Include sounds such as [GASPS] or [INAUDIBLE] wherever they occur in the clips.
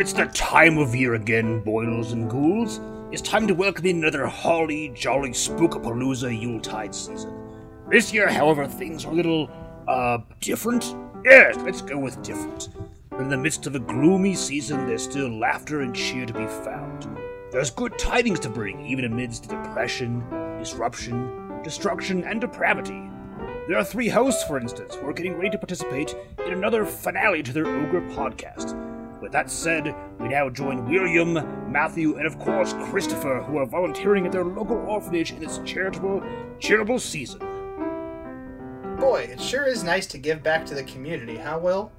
It's the time of year again, boils and ghouls. It's time to welcome in another holly jolly spookapalooza Yuletide season. This year, however, things are a little, uh, different? Yes, let's go with different. In the midst of a gloomy season, there's still laughter and cheer to be found. There's good tidings to bring, even amidst depression, disruption, destruction, and depravity. There are three hosts, for instance, who are getting ready to participate in another finale to their Ogre podcast. With that said, we now join William, Matthew, and of course Christopher, who are volunteering at their local orphanage in this charitable, charitable season. Boy, it sure is nice to give back to the community, huh, Will?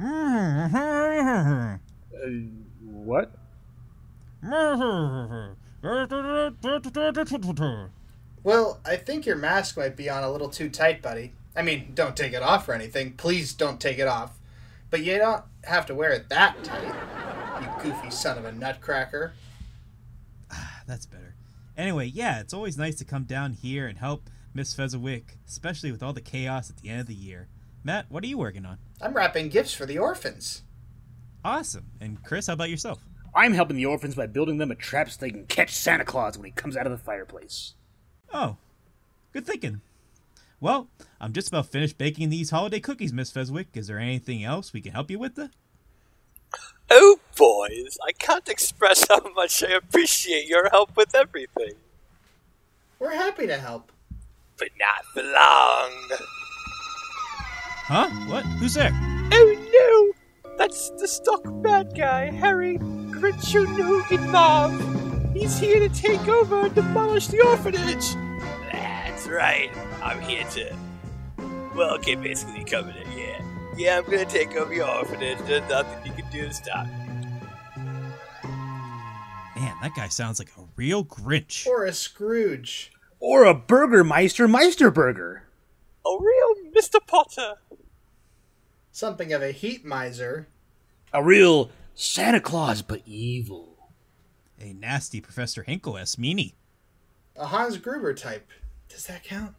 Uh, [LAUGHS] what? Well, I think your mask might be on a little too tight, buddy. I mean, don't take it off or anything. Please don't take it off. But you don't have to wear it that tight. You goofy son of a nutcracker. Ah, that's better. Anyway, yeah, it's always nice to come down here and help Miss Fezziwick, especially with all the chaos at the end of the year. Matt, what are you working on? I'm wrapping gifts for the orphans. Awesome. And Chris, how about yourself? I'm helping the orphans by building them a trap so they can catch Santa Claus when he comes out of the fireplace. Oh, good thinking. Well, I'm just about finished baking these holiday cookies, Miss Fezwick. Is there anything else we can help you with? The? Oh, boys, I can't express how much I appreciate your help with everything. We're happy to help. But not for long. Huh? What? Who's there? Oh no! That's the stock bad guy, Harry Grinchunugan Mob. He's here to take over and demolish the orphanage. That's right. I'm here to. Well, okay, basically coming in, yeah. Yeah, I'm gonna take over your orphanage. There's nothing you can do to stop me. Man, that guy sounds like a real Grinch. Or a Scrooge. Or a Burgermeister Meisterburger. A real Mr. Potter. Something of a heat miser. A real Santa Claus, but evil. A nasty Professor Hinkle S. Meanie. A Hans Gruber type. Does that count?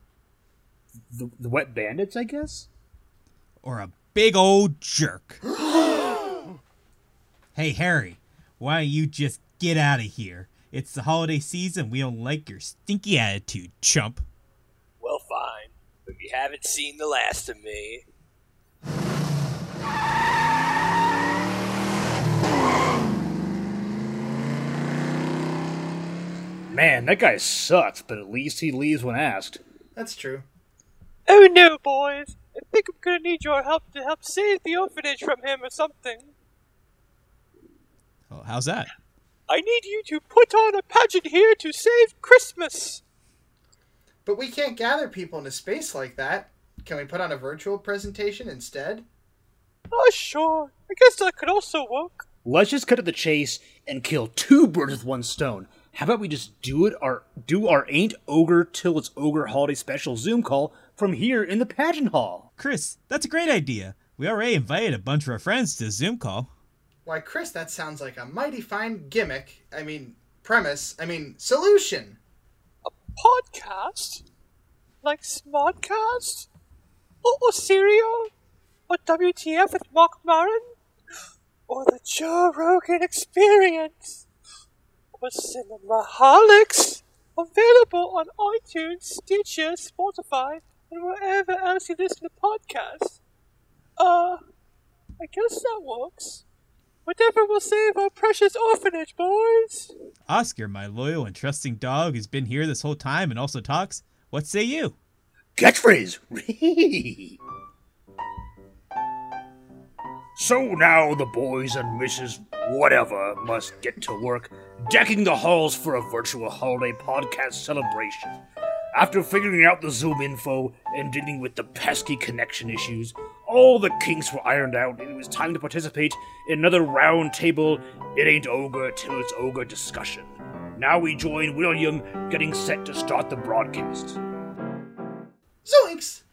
The, the Wet Bandits, I guess? Or a big old jerk. [GASPS] hey, Harry, why don't you just get out of here? It's the holiday season. We don't like your stinky attitude, chump. Well, fine. But you haven't seen the last of me. Man, that guy sucks, but at least he leaves when asked. That's true. Oh no, boys! I think I'm gonna need your help to help save the orphanage from him or something. Oh, how's that? I need you to put on a pageant here to save Christmas. But we can't gather people in a space like that. Can we put on a virtual presentation instead? Oh, sure. I guess that could also work. Let's just cut to the chase and kill two birds with one stone. How about we just do it our do our Ain't Ogre Till It's Ogre holiday special Zoom call from here in the pageant hall? Chris, that's a great idea. We already invited a bunch of our friends to the Zoom call. Why, Chris, that sounds like a mighty fine gimmick. I mean, premise. I mean, solution. A podcast? Like Smodcast? Or, or Serial? Or WTF with Marc Maron? Or the Joe Rogan Experience? Or Cinemaholics? Available on iTunes, Stitcher, Spotify, and wherever else you listen to podcasts. Uh, I guess that works. Whatever will save our precious orphanage, boys! Oscar, my loyal and trusting dog, who's been here this whole time and also talks, what say you? Catchphrase! [LAUGHS] so now the boys and Mrs. Whatever must get to work decking the halls for a virtual holiday podcast celebration. After figuring out the Zoom info and dealing with the pesky connection issues, all the kinks were ironed out and it was time to participate in another round table It Ain't Ogre Till It's Ogre discussion. Now we join William getting set to start the broadcast. Zoinks!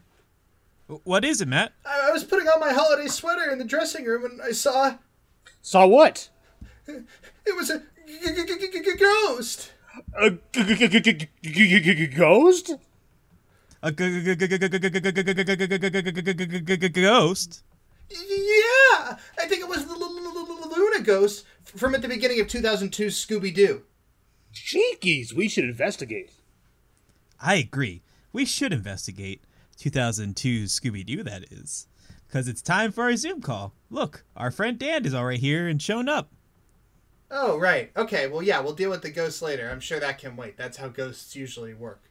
What is it, Matt? I, I was putting on my holiday sweater in the dressing room and I saw. Saw what? It was a ghost. A ghost? A ghost? Yeah, I think it was the Luna ghost from at the beginning of 2002 Scooby Doo. Jinkies, we should investigate. I agree. We should investigate. 2002 Scooby Doo, that is. Because it's time for our Zoom call. Look, our friend Dan is already here and shown up. Oh, right. Okay, well, yeah, we'll deal with the ghosts later. I'm sure that can wait. That's how ghosts usually work.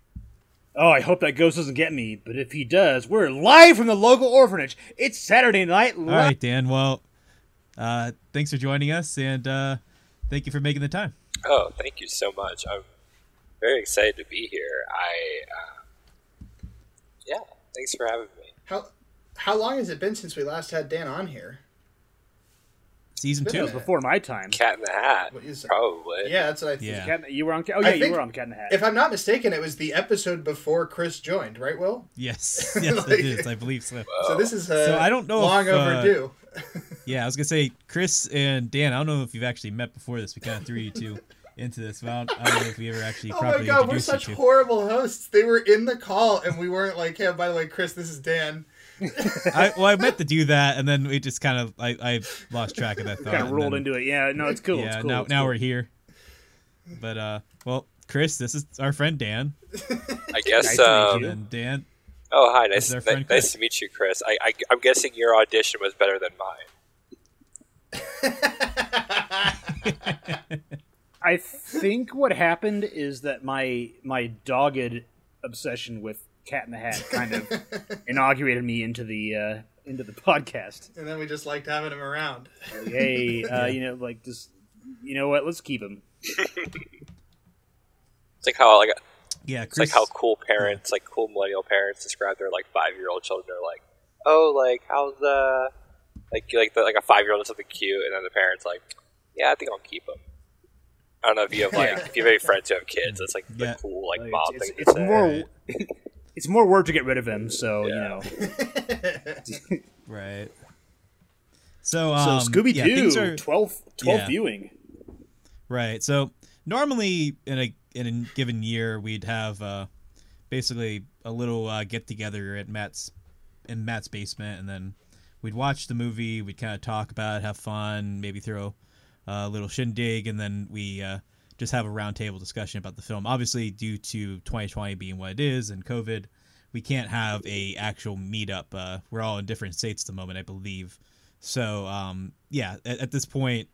Oh, I hope that ghost doesn't get me, but if he does, we're live from the local orphanage. It's Saturday night. All right, Dan. Well, uh, thanks for joining us, and uh, thank you for making the time. Oh, thank you so much. I'm very excited to be here. I, uh, yeah, thanks for having me. How how long has it been since we last had Dan on here? Season two. was before my time. Cat in the Hat, What is- probably. Yeah, that's what I think. Yeah. Cat, you were on. Oh I yeah, you think- were on Cat in the Hat. If I'm not mistaken, it was the episode before Chris joined, right, Will? Yes, [LAUGHS] yes, Like- it is. I believe so. So this is uh, So I don't know long if, uh, overdue. Yeah, I was gonna say Chris and Dan. I don't know if you've actually met before this. We kind of threw you two [LAUGHS] into this. But I don't, know if we ever actually [LAUGHS] Oh my god, we're such horrible hosts. They were in the call and we weren't like, hey, by the way, Chris, this is Dan. [LAUGHS] I, well, I meant to do that, and then we just kind of I, I lost track of that thought. kind of rolled then- into it. Yeah, no, it's cool. Yeah, it's cool. now it's now cool. we're here. But uh, well, Chris, this is our friend Dan, I guess. Nice um, and Dan. Oh, hi. Nice, is friend nice to meet you, Chris. I, I, I'm guessing your audition was better than mine. [LAUGHS] I think what happened is that my my dogged obsession with Cat in the Hat kind of [LAUGHS] inaugurated me into the uh, into the podcast. And then we just liked having him around. Hey, uh, [LAUGHS] you know, like just you know what? Let's keep him. It's like how like Yeah, it's like how cool parents, like cool millennial parents, describe their like five year old children. They're like, oh, like how's the like like the, like a five year old does something cute, and then the parents like, yeah, I think I'll keep him. I don't know if you have like Yeah. if you have any friends who have kids. That's like the Yeah. cool like Like, mom it's, thing. it's, to it's say. more it's more work to get rid of them. So you know, [LAUGHS] right. So so um, Scooby yeah, Doo are 12, 12 Yeah. viewing. Right. So normally in a in a given year we'd have uh, basically a little uh, get together at Matt's in Matt's basement, and then we'd watch the movie. We'd kind of talk about it, have fun, maybe throw a little shindig, and then we uh, just have a roundtable discussion about the film. Obviously, due to 2020 being what it is and COVID, we can't have a actual meetup. Uh, we're all in different states at the moment, I believe. So um, yeah, at, at this point,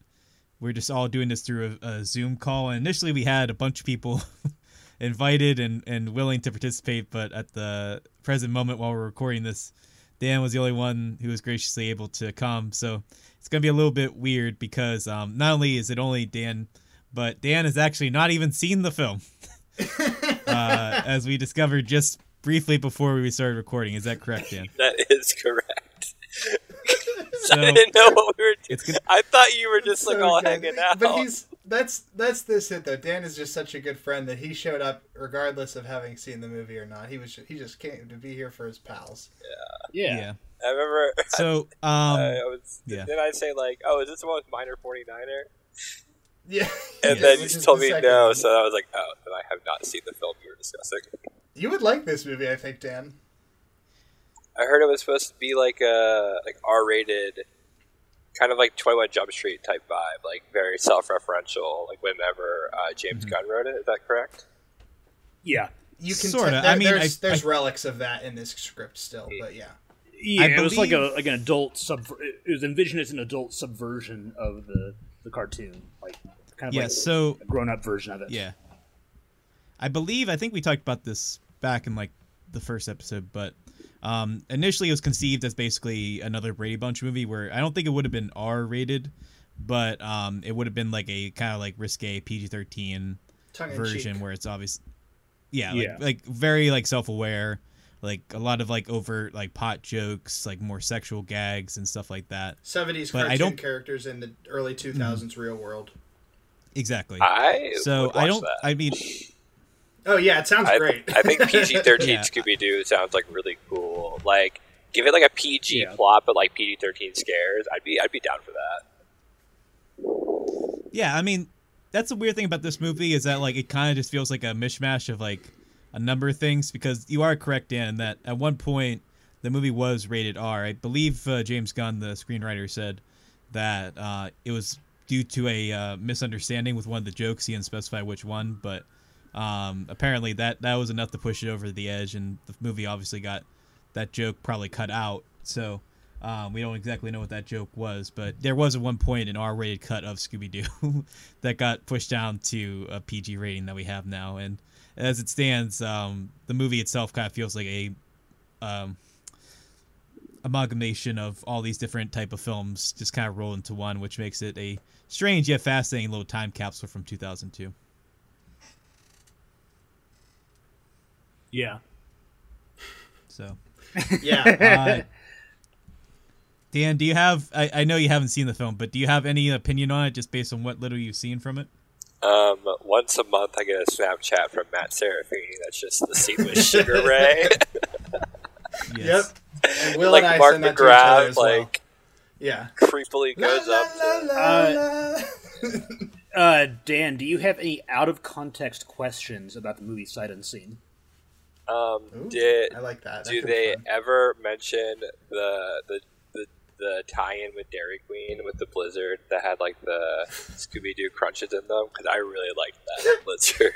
we're just all doing this through a, a Zoom call. And initially, we had a bunch of people [LAUGHS] invited and, and willing to participate, but at the present moment while we're recording this, Dan was the only one who was graciously able to come. So it's gonna be a little bit weird because um, not only is it only Dan, but Dan has actually not even seen the film, [LAUGHS] uh, as we discovered just briefly before we started recording. Is that correct, Dan? [LAUGHS] That is correct. [LAUGHS] So I didn't know what we were doing. gonna, I thought you were just like So all good. hanging out. But he's that's that's this it though. Dan is just such a good friend that he showed up regardless of having seen the movie or not. He was he just came to be here for his pals. Yeah. yeah. I remember. [LAUGHS] So um, I was. yeah. Then I say like, "Oh, is this the one with Miner 49er?" Yeah. And [LAUGHS] Yeah, then which you told the me no, one. so I was like, "Oh, then I have not seen the film you were discussing." You would like this movie, I think, Dan. I heard it was supposed to be like a like R-rated, kind of like Twenty One Jump Street type vibe, like very self-referential. Like whenever uh, James Mhm. Gunn wrote it, is that correct? Yeah. You can Sorta. te- I mean, there's, I- there's I- relics of that in this script still, but yeah. Yeah, I it was like a like an adult sub. It was envisioned as an adult subversion of the the cartoon, like kind of yeah. like So a grown up version of it. Yeah. I believe I think we talked about this back in like the first episode, but um, initially it was conceived as basically another Brady Bunch movie where I don't think it would have been R rated, but um, it would have been like a kind of like risque PG thirteen version cheek. where it's obvious, yeah, Yeah. Like, like very like self aware, like a lot of like overt like pot jokes, like more sexual gags and stuff like that. 70s But I cartoon don't- characters in the early 2000s mm-hmm. real world. Exactly. I so would I don't. That. I mean, Oh yeah, it sounds I, great. I think [LAUGHS] PG thirteen Yeah. Scooby Doo sounds like really cool. Like, give it like a PG Yeah. plot, but like PG thirteen scares. I'd be I'd be down for that. Yeah, I mean, that's the weird thing about this movie is that like it kind of just feels like a mishmash of like a number of things because you are correct, Dan, that at one point the movie was rated R. I believe uh, James Gunn, the screenwriter, said that uh, it was due to a uh, misunderstanding with one of the jokes. He didn't specify which one, but um, apparently that that was enough to push it over the edge, and the movie obviously got that joke probably cut out. So um, we don't exactly know what that joke was, but there was at one point an R-rated cut of Scooby Doo [LAUGHS] that got pushed down to a PG rating that we have now. And as it stands, um, the movie itself kind of feels like a um, amalgamation of all these different type of films just kind of roll into one, which makes it a strange yet fascinating little time capsule from 2002. Yeah. So, [LAUGHS] Yeah. uh, Dan, do you have? I, I know you haven't seen the film, but do you have any opinion on it, just based on what little you've seen from it? Um, once a month, I get a Snapchat from Matt Serafini. That's just the scene Sugar Ray, [LAUGHS] Yes. Yep. And [LAUGHS] Will like and I Mark send that to each other McGrath, as well. Yeah. creepily goes up. To, Uh, [LAUGHS] Uh, Dan, do you have any out of context questions about the movie Sight Unseen? um, Ooh, did I like that. That do they ever mention the the the, the tie-in with Dairy Queen with the Blizzard that had like the Scooby Doo crunches in them? Because I really liked that [LAUGHS] Blizzard.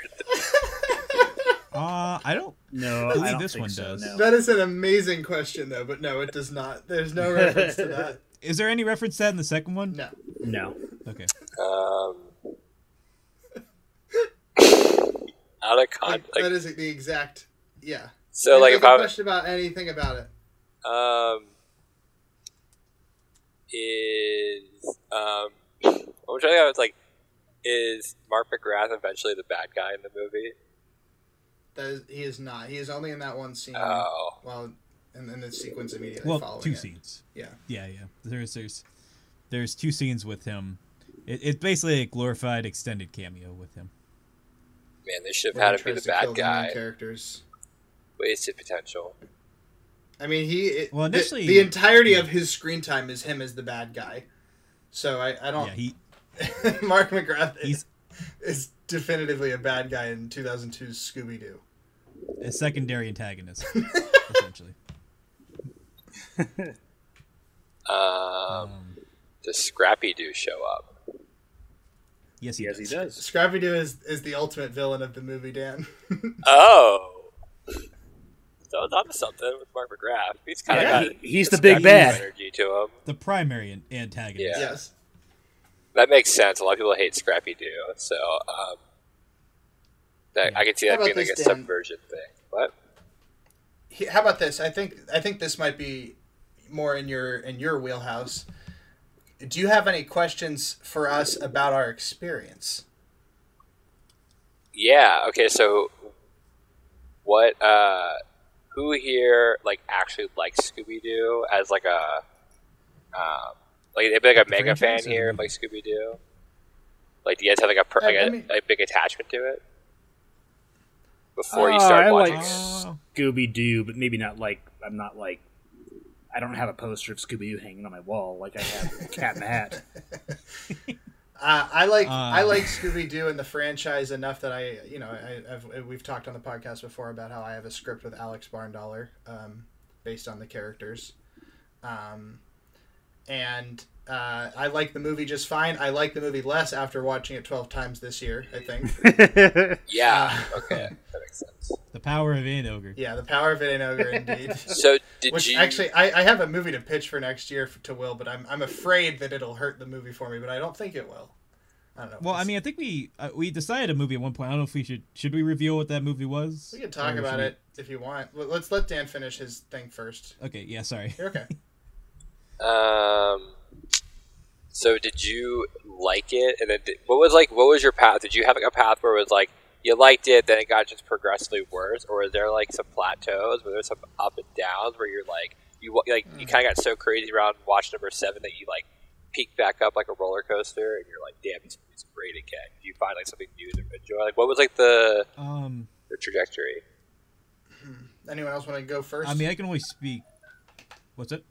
Uh, I don't. know. I believe this think one so, does. no. That is an amazing question, though, but no, it does not. There's no reference to that. Is there any reference to that in the second one? No. No. Okay. um, [LAUGHS] out of Like, con, like, is the exact. Yeah. so like Any if other I question about anything about it. um is um I'm trying to think, like is Mark McGrath eventually the bad guy in the movie? That is, he is not. He is only in that one scene. Oh, Well, and then the sequence immediately Well, following two it. scenes. Yeah. Yeah, yeah. There's there's there's two scenes with him. It, it's basically a glorified extended cameo with him. man, they should have he had him be the to kill bad the guy. characters. Wasted potential. I mean, he. It, Well, the- initially- the, entirety of his screen time is him as the bad guy. So I, I don't. Yeah, he [LAUGHS] Mark McGrath he's is definitively a bad guy in 2002's Scooby Doo. a secondary antagonist, [LAUGHS] essentially. [LAUGHS] Um, Um, does Scrappy Doo show up? yes, he Yes, does. he does. Scrappy Doo is, is the ultimate villain of the movie, Dan. Oh, so I was onto something with Mark McGrath. He's kind of Yeah, got he- he's the big got bad. energy to him. The primary antagonist. Yeah. yes. That makes sense. A lot of people hate Scrappy Doo, so um, that I can see How that being like a Dan? subversion thing. What? He- How about this? I think I think this might be more in your in your wheelhouse. Do you have any questions for us about our experience? Yeah. Okay. So, what? uh Who here like actually likes Scooby Doo as like a um like they'd be like a The mega fan franchise or here of like Scooby Doo? Like, do you guys have like a per- I- like I a, mean- a big attachment to it before you Uh, start I watching? like- Uh, Scooby Doo, but maybe not like I'm not like I don't have a poster of Scooby Doo hanging on my wall like I have Cat in the Hat. Uh, I like Uh. I like Scooby Doo and the franchise enough that I you know I, I've we've talked on the podcast before about how I have a script with Alex Barndollar um, based on the characters, um, and uh, I like the movie just fine. I like the movie less after watching it twelve times this year. I think. [LAUGHS] Yeah. Uh, okay, that makes sense. the power of an ogre. yeah, the power of an ogre indeed. So, did Which you actually, I, I have a movie to pitch for next year f to Will, but I'm I'm afraid that it'll hurt the movie for me. But I don't think it will. I don't know. Well, I mean, I think we uh, we decided a movie at one point. I don't know if we should should we reveal what that movie was. we can talk about we- it if you want. Let- Let's let Dan finish his thing first. Okay, yeah, sorry. You're okay. [LAUGHS] Um. So did you like it? And then did, what was like? What was your path? Did you have like a path where it was like you liked it, then it got just progressively worse, or is there like some plateaus where there's some up and downs where you're like you wa- like you kind of got so crazy around watch number seven that you like peak back up like a roller coaster, and you're like, damn, it's, it's great again. Do you find like something new to enjoy? Like, what was like the Um, the trajectory? Anyone else want to go first? I mean, I can only speak. What's it?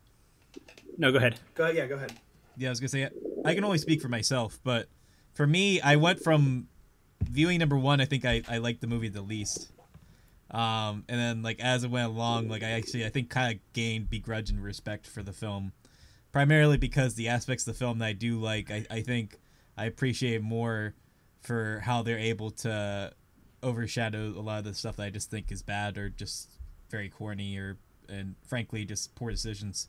no, go ahead. go ahead. Yeah, go ahead. Yeah, I was gonna say I can only speak for myself, but for me, I went from viewing number one. I think I I liked the movie the least. Um, and then like as it went along, like I actually I think kind of gained begrudge and respect for the film, primarily because the aspects of the film that I do like, I I think I appreciate more for how they're able to overshadow a lot of the stuff that I just think is bad or just very corny or and frankly just poor decisions.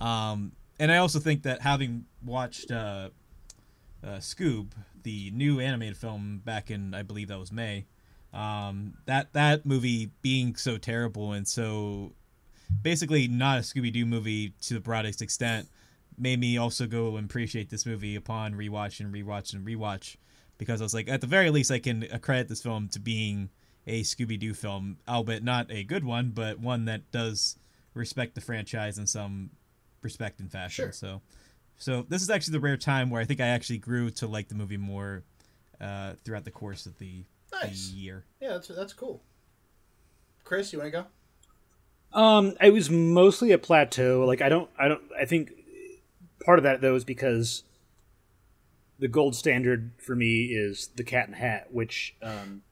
Um, and I also think that having watched uh, uh, Scoob, the new animated film back in I believe that was May, um, that that movie being so terrible and so basically not a Scooby Doo movie to the broadest extent made me also go and appreciate this movie upon rewatch and rewatch and rewatch because I was like, at the very least, I can accredit this film to being a Scooby Doo film, albeit not a good one, but one that does respect the franchise in some respect and fashion. Sure. So, so this is actually the rare time where I think I actually grew to like the movie more uh, throughout the course of the, Nice. the year. Yeah, that's that's cool. Chris, you want to go? Um, it was mostly a plateau. Like I don't, I don't, I think part of that though is because the gold standard for me is the Cat in the Hat, which, um,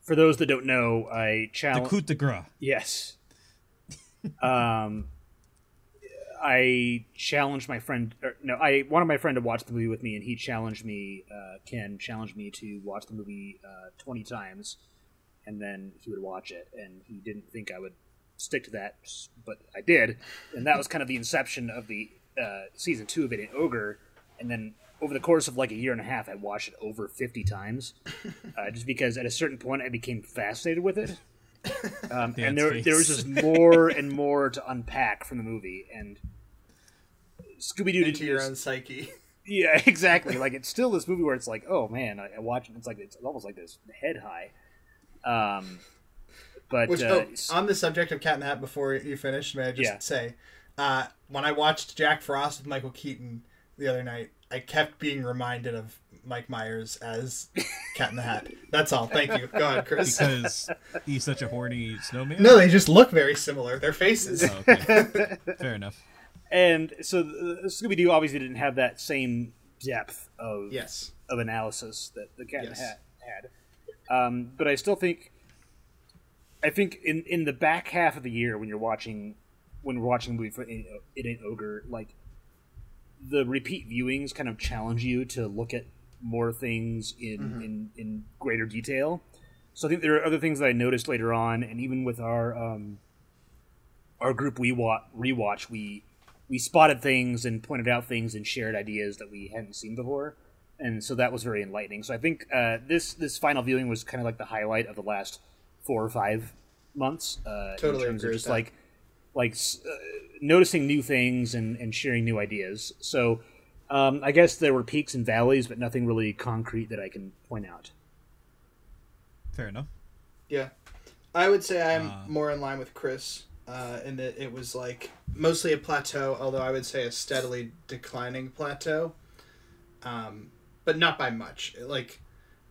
for those that don't know, I The challenge. coup de grace. Yes. [LAUGHS] um, I challenged my friend. Or, no, I wanted my friend to watch the movie with me, and he challenged me. Uh, Ken challenged me to watch the movie uh, twenty times, and then he would watch it. And he didn't think I would stick to that, but I did. And that was kind of the inception of the uh, season two of it in Ogre. And then over the course of like a year and a half, I watched it over fifty times, [LAUGHS] uh, just because at a certain point I became fascinated with it. [LAUGHS] Um, and there, face. there was just more and [LAUGHS] more to unpack from the movie, and Scooby Doo Into your own psyche. [LAUGHS] yeah, exactly. Like it's still this movie where it's like, oh man, I, I watch it. It's like it's almost like this head high. Um, but Which, uh, oh, on the subject of Cat in the Hat, before you finish, may I just Yeah. say, uh, when I watched Jack Frost with Michael Keaton the other night, I kept being reminded of Mike Myers as Cat in the Hat. That's all. Thank you. Go ahead, Chris. Because he's such a horny snowman. No, they just look very similar. Their faces. Oh, okay. [LAUGHS] Fair enough. and so Scooby Doo obviously didn't have that same depth of Yes. of analysis that the Cat in the Hat had. Um, but I still think, I think in in the back half of the year when you're watching, when we're watching a movie for in, in an ogre, like the repeat viewings kind of challenge you to look at more things in in, in greater detail. So I think there are other things that I noticed later on, and even with our um, our group we wa- rewatch, we we spotted things and pointed out things and shared ideas that we hadn't seen before, and so that was very enlightening. So I think uh, this this final viewing was kind of like the highlight of the last four or five months. Uh, Totally in terms of just like like uh, noticing new things and, and sharing new ideas. So um, I guess there were peaks and valleys, but nothing really concrete that I can point out. Fair enough. Yeah, I would say I'm Uh, more in line with Chris uh, in that it was like mostly a plateau, although I would say a steadily declining plateau, um, but not by much. Like,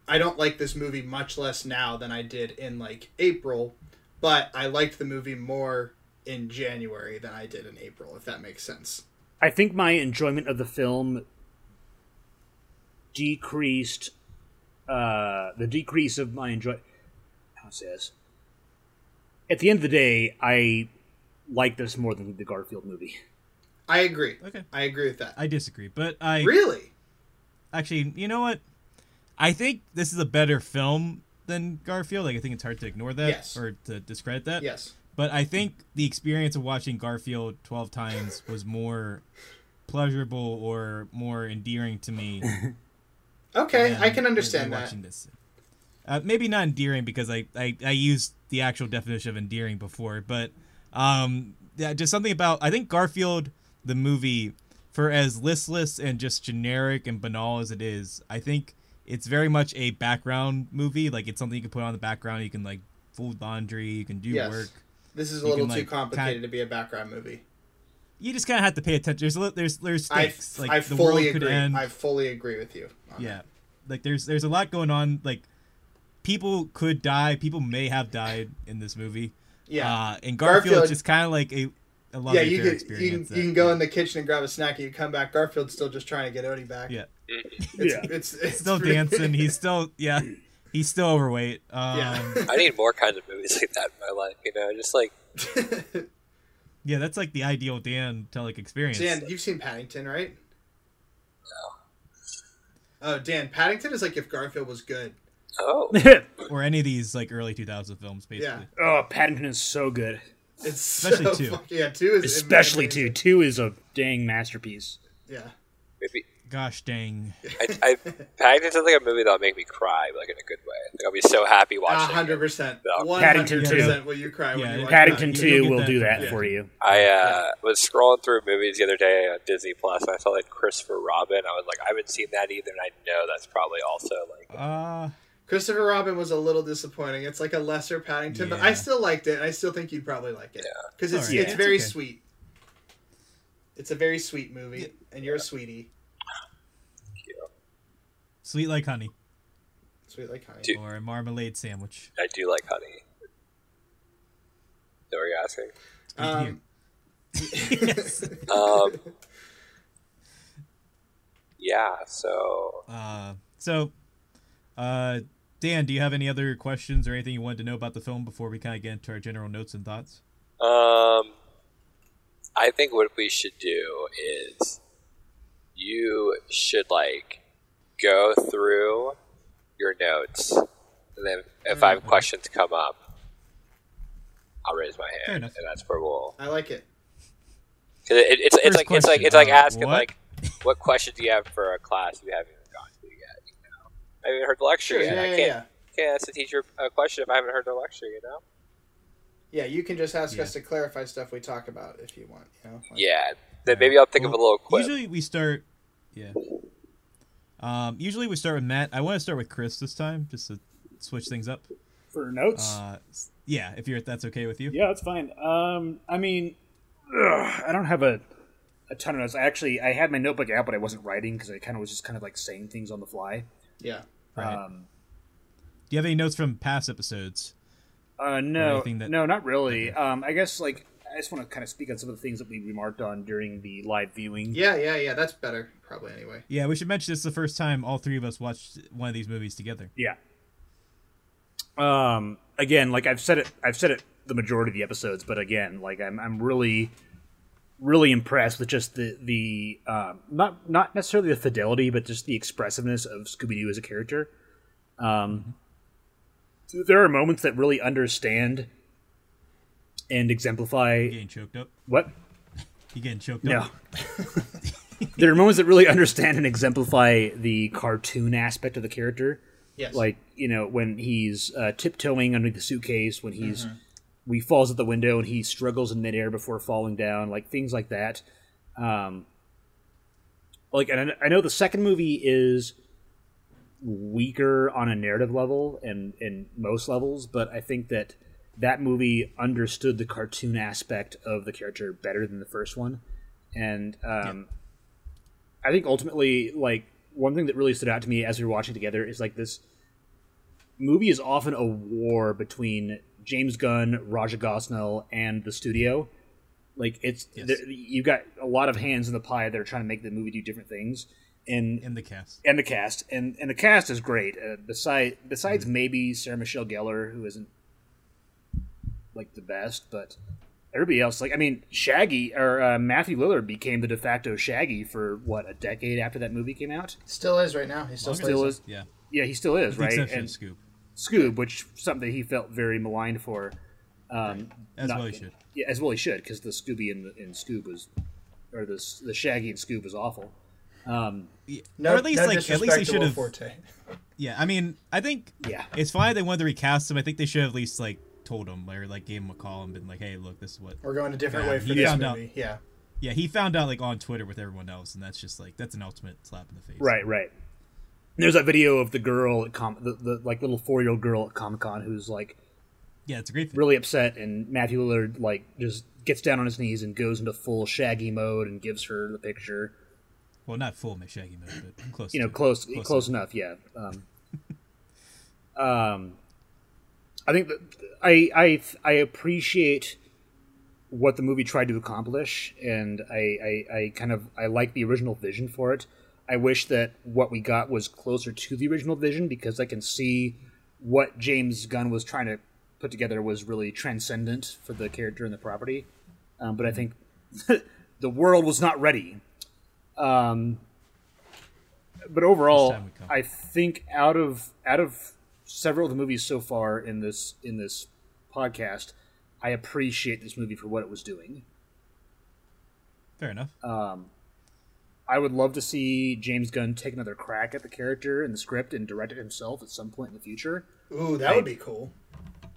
I don't like this movie much less now than I did in like April, but I liked the movie more in January than I did in April, if that makes sense. I think my enjoyment of the film decreased. Uh, the decrease of my enjoy. How to say this? At the end of the day, I like this more than the Garfield movie. I agree. Okay. I agree with that. I disagree, but I really? actually, you know what? I think this is a better film than Garfield. Like, I think it's hard to ignore that Yes. or to discredit that. Yes. But I think the experience of watching Garfield 12 times was more pleasurable or more endearing to me. [LAUGHS] Okay, I can understand that. watching this. Uh, maybe not endearing because I, I, I used the actual definition of endearing before, but um, yeah, just something about I think Garfield the movie, for as listless and just generic and banal as it is, I think it's very much a background movie. Like it's something you can put on the background. You can like fold laundry, you can do Yes. work. This is a little can, too like, complicated kind- to be a background movie. You just kind of have to pay attention. There's a li- there's there's I, like I the fully world could agree. end. I fully agree with you. on Yeah, like there's there's a lot going on. Like people could die. People may have died in this movie. Yeah. uh, and Garfield, Garfield- is just kind of like a a lovely yeah, you can, you experience. can, you can go in the kitchen and grab a snack and you come back. Garfield's still just trying to get Odie back. Yeah, [LAUGHS] It's, Yeah. it's, it's still pretty- dancing. He's [LAUGHS] still yeah, he's still overweight. Um, Yeah. yeah. I need more kinds of movies like that in my life. You know, just like [LAUGHS] yeah, that's like the ideal Dan Telic experience. Dan, you've seen Paddington, right? No. Oh, Dan, Paddington is like if Garfield was good. Oh, [LAUGHS] or any of these like early 2000 films, basically. Yeah. oh, Paddington is so good. It's Especially so two. fuck- yeah, two is Especially two. Two is a dang masterpiece. Yeah. maybe Gosh dang. I, I Paddington sounds like a movie that'll make me cry, like in a good way. Like, I'll be so happy A watching. hundred percent. No. Paddington hundred two. percent will you cry Yeah, when you watch Paddington you- Two you'll that do that yeah. for you. I uh, was scrolling through movies the other day on Disney Plus, and I saw like Christopher Robin. I was like, I haven't seen that either, and I know that's probably also like Uh Christopher Robin was a little disappointing. It's like a lesser Paddington, but I still liked it, and I still think you'd probably like it because it's Alright. it's Yeah, very okay. sweet. It's a very sweet movie, and you're a sweetie, sweet like honey sweet like honey. Dude. or a marmalade sandwich. I do like honey. Is that what you're asking? Um, Yes. [LAUGHS] Um, yeah. So Uh so uh Dan, do you have any other questions or anything you wanted to know about the film before we kind of get into our general notes and thoughts? Um, I think what we should do is you should like go through your notes, and then if I have questions come up, I'll raise my hand, and that's where we'll. I like it. Cause it, it's it's First like it's like it's like uh, asking what? like, what question do you have for a class you haven't even gone to yet? You know, I haven't heard the lecture Sure, yet. yeah, I yeah, can't yeah. can't ask the teacher a question if I haven't heard the lecture. You know. Yeah, you can just ask Yeah. us to clarify stuff we talk about if you want. You know. Like- Yeah. Then maybe I'll think of a little quip. Usually we start yeah. Um usually we start with Matt. I want to start with Chris this time just to switch things up. For notes, Uh yeah, if you're if that's okay with you. yeah, that's fine. Um, I mean, ugh, I don't have a a ton of notes. I actually I had my notebook out, but I wasn't writing because I kind of was just kind of like saying things on the fly. Yeah. Right. Um, Do you have any notes from past episodes? Uh, no, that- no, not really. Um, I guess like I just want to kind of speak on some of the things that we remarked on during the live viewing. Yeah, yeah, yeah. That's better, probably. Anyway. Yeah, we should mention this is the first time all three of us watched one of these movies together. Yeah. Um. Again, like I've said it, I've said it the majority of the episodes, but again, like I'm, I'm really, really impressed with just the the um, not not necessarily the fidelity, but just the expressiveness of Scooby Doo as a character. Um. There are moments that really understand and exemplify You getting choked up? what You getting choked No. up? [LAUGHS] there are moments that really understand and exemplify the cartoon aspect of the character. Yes. Like, you know, when he's uh, tiptoeing underneath the suitcase, when he's when he falls at the window and he struggles in midair before falling down, like things like that. Um, like, and I I know the second movie is weaker on a narrative level and in most levels, but I think that that movie understood the cartoon aspect of the character better than the first one, and um, I think ultimately, like one thing that really stood out to me as we were watching together is like this movie is often a war between James Gunn, Raja Gosnell, and the studio. Like it's Yes. you've got a lot of hands in the pie that are trying to make the movie do different things, and In the cast. and the cast and and the cast is great. Uh, beside besides Mm-hmm. maybe Sarah Michelle Gellar, who isn't like the best, but everybody else, like I mean, Shaggy or uh, Matthew Lillard became the de facto Shaggy for what a decade after that movie came out. Still is right now. He still Longer Still it. is, Yeah. yeah, he still is With right. exception And of Scoop. Scoob, which something that he felt very maligned for, um, As not- well he should. Yeah, as well he should, because the Scooby and, and Scoob was, or the the Shaggy and Scoob was awful. Um, Yeah. No, or at least no like at least they should have Yeah, I mean, I think Yeah. it's fine they wanted to recast him. I think they should have at least like told him or like gave him a call and been like, "Hey, look, this is what." We're going a different Yeah, way for he this found out. movie. Yeah. Yeah, he found out like on Twitter with everyone else, and that's just like that's an ultimate slap in the face. Right, right. There's that video of the girl, at Com- the, the like little four year old girl at Comic Con who's like Yeah, it's a great thing. really upset, and Matthew Lillard like just gets down on his knees and goes into full Shaggy mode and gives her the picture. Well, not full Shaggy mode, but close. You know, to it. close, Close close, enough. Yeah. Um, [LAUGHS] um, I think that I I I appreciate what the movie tried to accomplish, and I, I, I kind of I like the original vision for it. I wish that what we got was closer to the original vision because I can see what James Gunn was trying to put together was really transcendent for the character and the property. Um, but I think [LAUGHS] the world was not ready. Um, but overall, time would come. I think out of out of several of the movies so far in this in this podcast, I appreciate this movie for what it was doing. Fair enough. Um, I would love to see James Gunn take another crack at the character and the script and direct it himself at some point in the future. Ooh, that would be cool.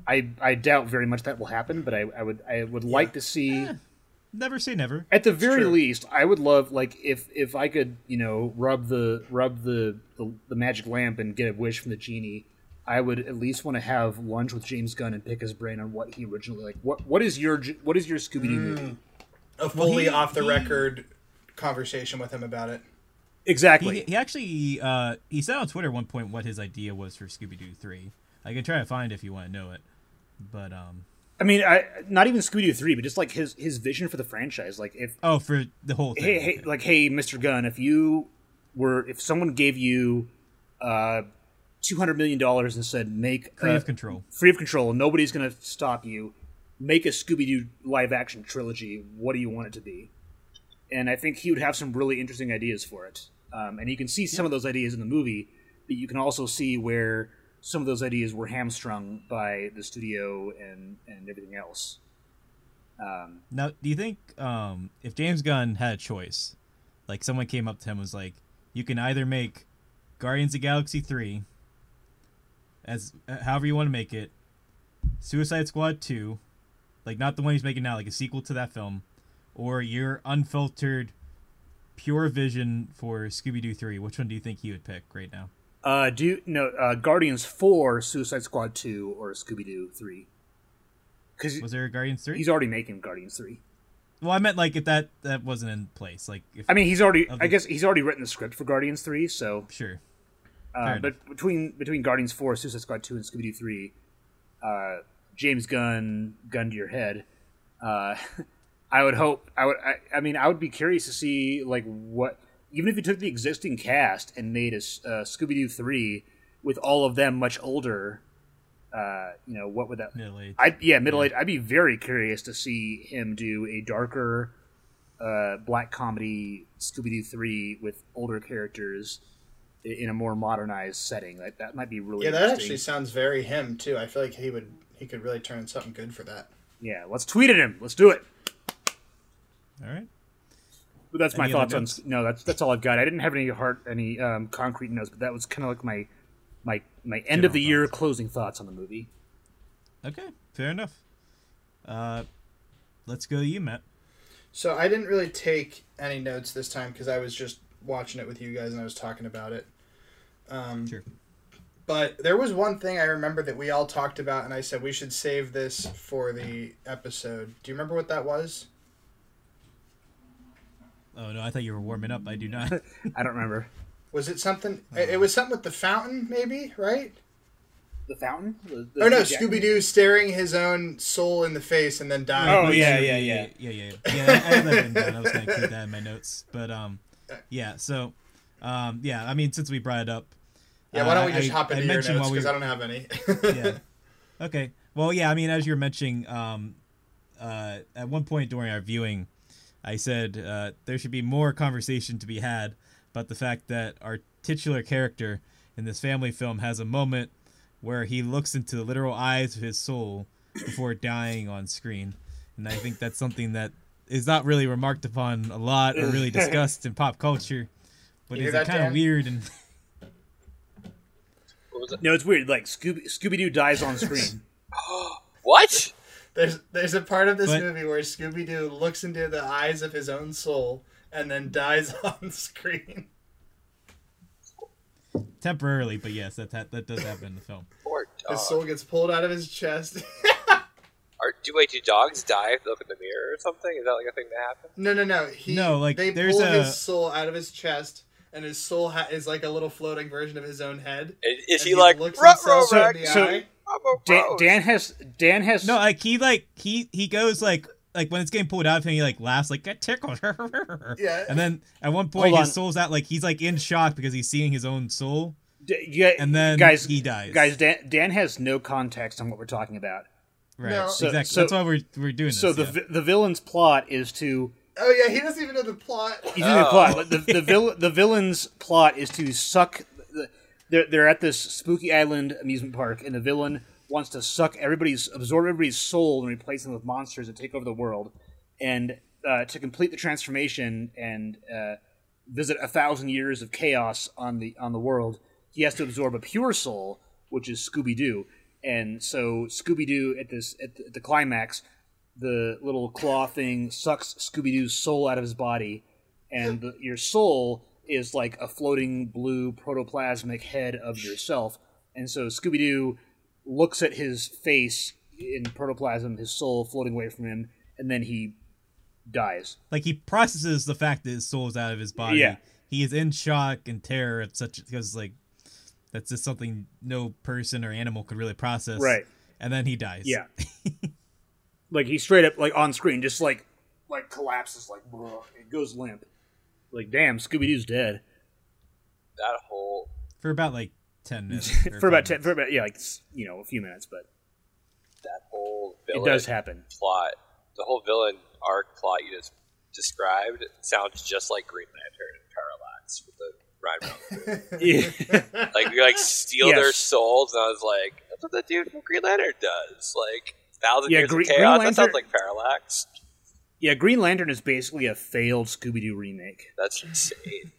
I, I doubt very much that will happen, but I, I would I would like to see eh, Never say never. at the very true. least I would love like if if I could you know rub the rub the, the the magic lamp and get a wish from the genie. I would at least want to have lunch with James Gunn and pick his brain on what he originally like. What what is your what is your Scooby Doo movie? A fully he- off the he- record conversation with him about it. Exactly. He, he actually uh, he said on Twitter at one point what his idea was for Scooby Doo three. I can try to find if you want to know it, but um I mean, I not even Scooby Doo three, but just like his his vision for the franchise. Like if oh for the whole thing. hey, hey okay. like hey, Mister Gunn, if you were if someone gave you uh two hundred million dollars and said make free uh, of control. free of control, nobody's gonna stop you. Make a Scooby Doo live action trilogy. What do you want it to be? And I think he would have some really interesting ideas for it. Um, and you can see some of those ideas in the movie, but you can also see where some of those ideas were hamstrung by the studio and and everything else. Um, Now, do you think um, if James Gunn had a choice, like someone came up to him and was like, you can either make Guardians of Galaxy three, as uh, however you want to make it, Suicide Squad two, like not the one he's making now, like a sequel to that film, or your unfiltered, pure vision for Scooby Doo three. Which one do you think he would pick right now? Uh, do you, no uh, Guardians four, Suicide Squad two, or Scooby Doo three? Because Was there a Guardians three? he's already making Guardians three. Well, I meant like if that that wasn't in place, like if I mean, he's already. I guess he's already written the script for Guardians three. So, sure. Uh, but between between Guardians four, Suicide Squad two, and Scooby Doo three, uh, James Gunn, gun to your head. Uh, [LAUGHS] I would hope. I would. I, I mean, I would be curious to see like what. Even if you took the existing cast and made a uh, Scooby Doo three with all of them much older, uh, you know, what would that? Middle age. I yeah, middle age. I'd be very curious to see him do a darker, uh, black comedy Scooby Doo three with older characters in a more modernized setting. Like that might be really Yeah, that actually sounds very him too. I feel like he would he could really turn something good for that. yeah, let's tweet at him. Let's do it. All right. But that's my Any other thoughts on. No, that's that's all I've got. I didn't have any heart, any um, concrete notes, but that was kind of like my my my end of the General year closing thoughts on the movie. Okay, fair enough. Uh, let's go to you, Matt. So I didn't really take any notes this time because I was just watching it with you guys and I was talking about it. Um, Sure. But there was one thing I remember that we all talked about, and I said we should save this for the episode. Do you remember what that was? Oh no, I thought you were warming up. I do not. [LAUGHS] I don't remember Was it something? It it was something with the fountain, maybe, right? the fountain. The, the, Or no. Scooby Doo staring his own soul in the face and then dying. Oh, yeah, yeah, yeah. yeah, yeah, yeah. yeah I have that written down. I was gonna keep that in my notes, but um, [LAUGHS] yeah. So, um, yeah. I mean, since we brought it up, Yeah, why don't we uh, just I- hop I into your notes we because were- I don't have any. [LAUGHS] yeah. Okay. Well, yeah. I mean, as you were mentioning, um, uh, at one point during our viewing, I said uh, there should be more conversation to be had about the fact that our titular character in this family film has a moment where he looks into the literal eyes of his soul before dying on screen, and I think that's something that is not really remarked upon a lot or really [LAUGHS] discussed in pop culture, but is kind of weird and [LAUGHS] it? No, it's weird. Like Scooby Scooby Doo dies on screen. [LAUGHS] [GASPS] What? There's there's a part of this But- movie where Scooby Doo looks into the eyes of his own soul and then dies [LAUGHS] on screen. temporarily, but yes, that that, that does happen in the film. Poor dog. His soul gets pulled out of his chest. [LAUGHS] Are, do wait? Do dogs die if they look in the mirror or something? Is that like a thing that happens? no, no, no. He, No, like, they there's pull a- his soul out of his chest, and his soul ha- is like a little floating version of his own head. Is, is And he, like looks ruh-roh, himself So- in the so- eye? I'm Dan. Dan has Dan has No, like he like he he goes like like when it's getting pulled out of him, he like laughs like get tickled. [LAUGHS] Yeah. And then at one point Hold his on. soul's out like he's like in shock because he's seeing his own soul. D- you got- And then guys, he dies. Guys, Dan, Dan has no context on what we're talking about. Right. No. So- exactly. so- That's why we're we're doing this. So the yeah. vi- the villain's plot is to Oh yeah, he doesn't even know the plot. He's in the Oh. plot. but The the, vil- the villain's plot is to suck. The, they're they're at this spooky island amusement park, and the villain wants to suck everybody's absorb everybody's soul and replace them with monsters that take over the world. And uh, to complete the transformation and uh, visit a thousand years of chaos on the on the world, he has to absorb a pure soul, which is Scooby Doo. And so Scooby Doo at this at the, at the climax, the little claw thing sucks Scooby Doo's soul out of his body, and the, your soul is like a floating blue protoplasmic head of yourself. And so Scooby Doo looks at his face in protoplasm, his soul floating away from him, and then he dies. Like he processes the fact that his soul is out of his body. Yeah. He is in shock and terror at such because like that's just something no person or animal could really process. Right. And then he dies. Yeah. [LAUGHS] like he straight up like on screen just like like collapses like bruh, it goes limp. Like damn, Scooby Doo's dead. That whole For about like ten [LAUGHS] minutes. for about five ten, for about yeah, like you know, a few minutes, but that whole it does happen. plot, the whole villain arc plot you just described sounds just like Green Lantern and Parallax with the Ryan Reynolds. Yeah. like you like steal their souls, and I was like, that's what the dude from Green Lantern does. Like thousand Yeah, years Green- of Green chaos. that Lantern- sounds like Parallax. yeah, Green Lantern is basically a failed Scooby Doo remake. That's insane.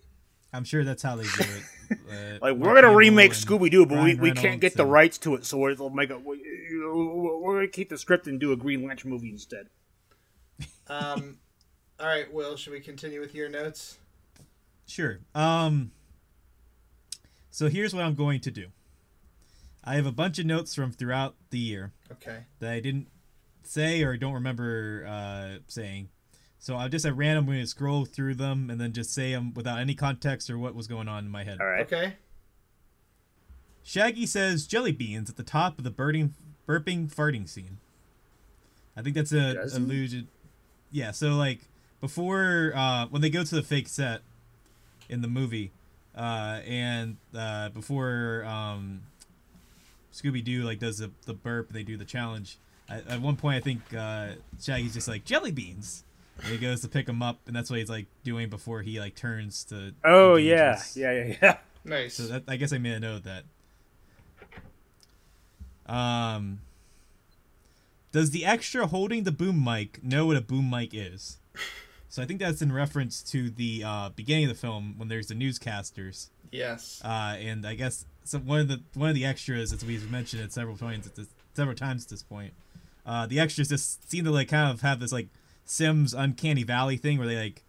I'm sure that's how they do it. [LAUGHS] Uh, Like we're gonna Hamill remake Scooby Doo, but we, Ryan we can't Reynolds get the rights to it, so we'll make a we, we're gonna keep the script and do a Green Lantern movie instead. [LAUGHS] Um, all right, Will, should we continue with your notes? Sure. Um. So here's what I'm going to do. I have a bunch of notes from throughout the year Okay. that I didn't say or don't remember uh, saying. So I just at random going to scroll through them and then just say them without any context or what was going on in my head. All right. Okay. Shaggy says jelly beans at the top of the birding, burping farting scene. I think that's a Does he? illusion. Yeah, so like before uh, when they go to the fake set in the movie, uh, and uh, before um, Scooby Doo like does the, the burp, they do the challenge. At, at one point, I think uh, Shaggy's just like jelly beans. And he goes to pick them up, and that's what he's like doing before he like turns to. Oh yeah, us. yeah, yeah, yeah. [LAUGHS] Nice. So that, I guess I made a note of that. Um, does the extra holding the boom mic know what a boom mic is? So I think that's in reference to the uh, beginning of the film when there's the newscasters, yes. uh, and I guess so one of the one of the extras, as we've mentioned it several points at this, several times at this point, uh, the extras just seem to like kind of have this like Sims uncanny valley thing where they like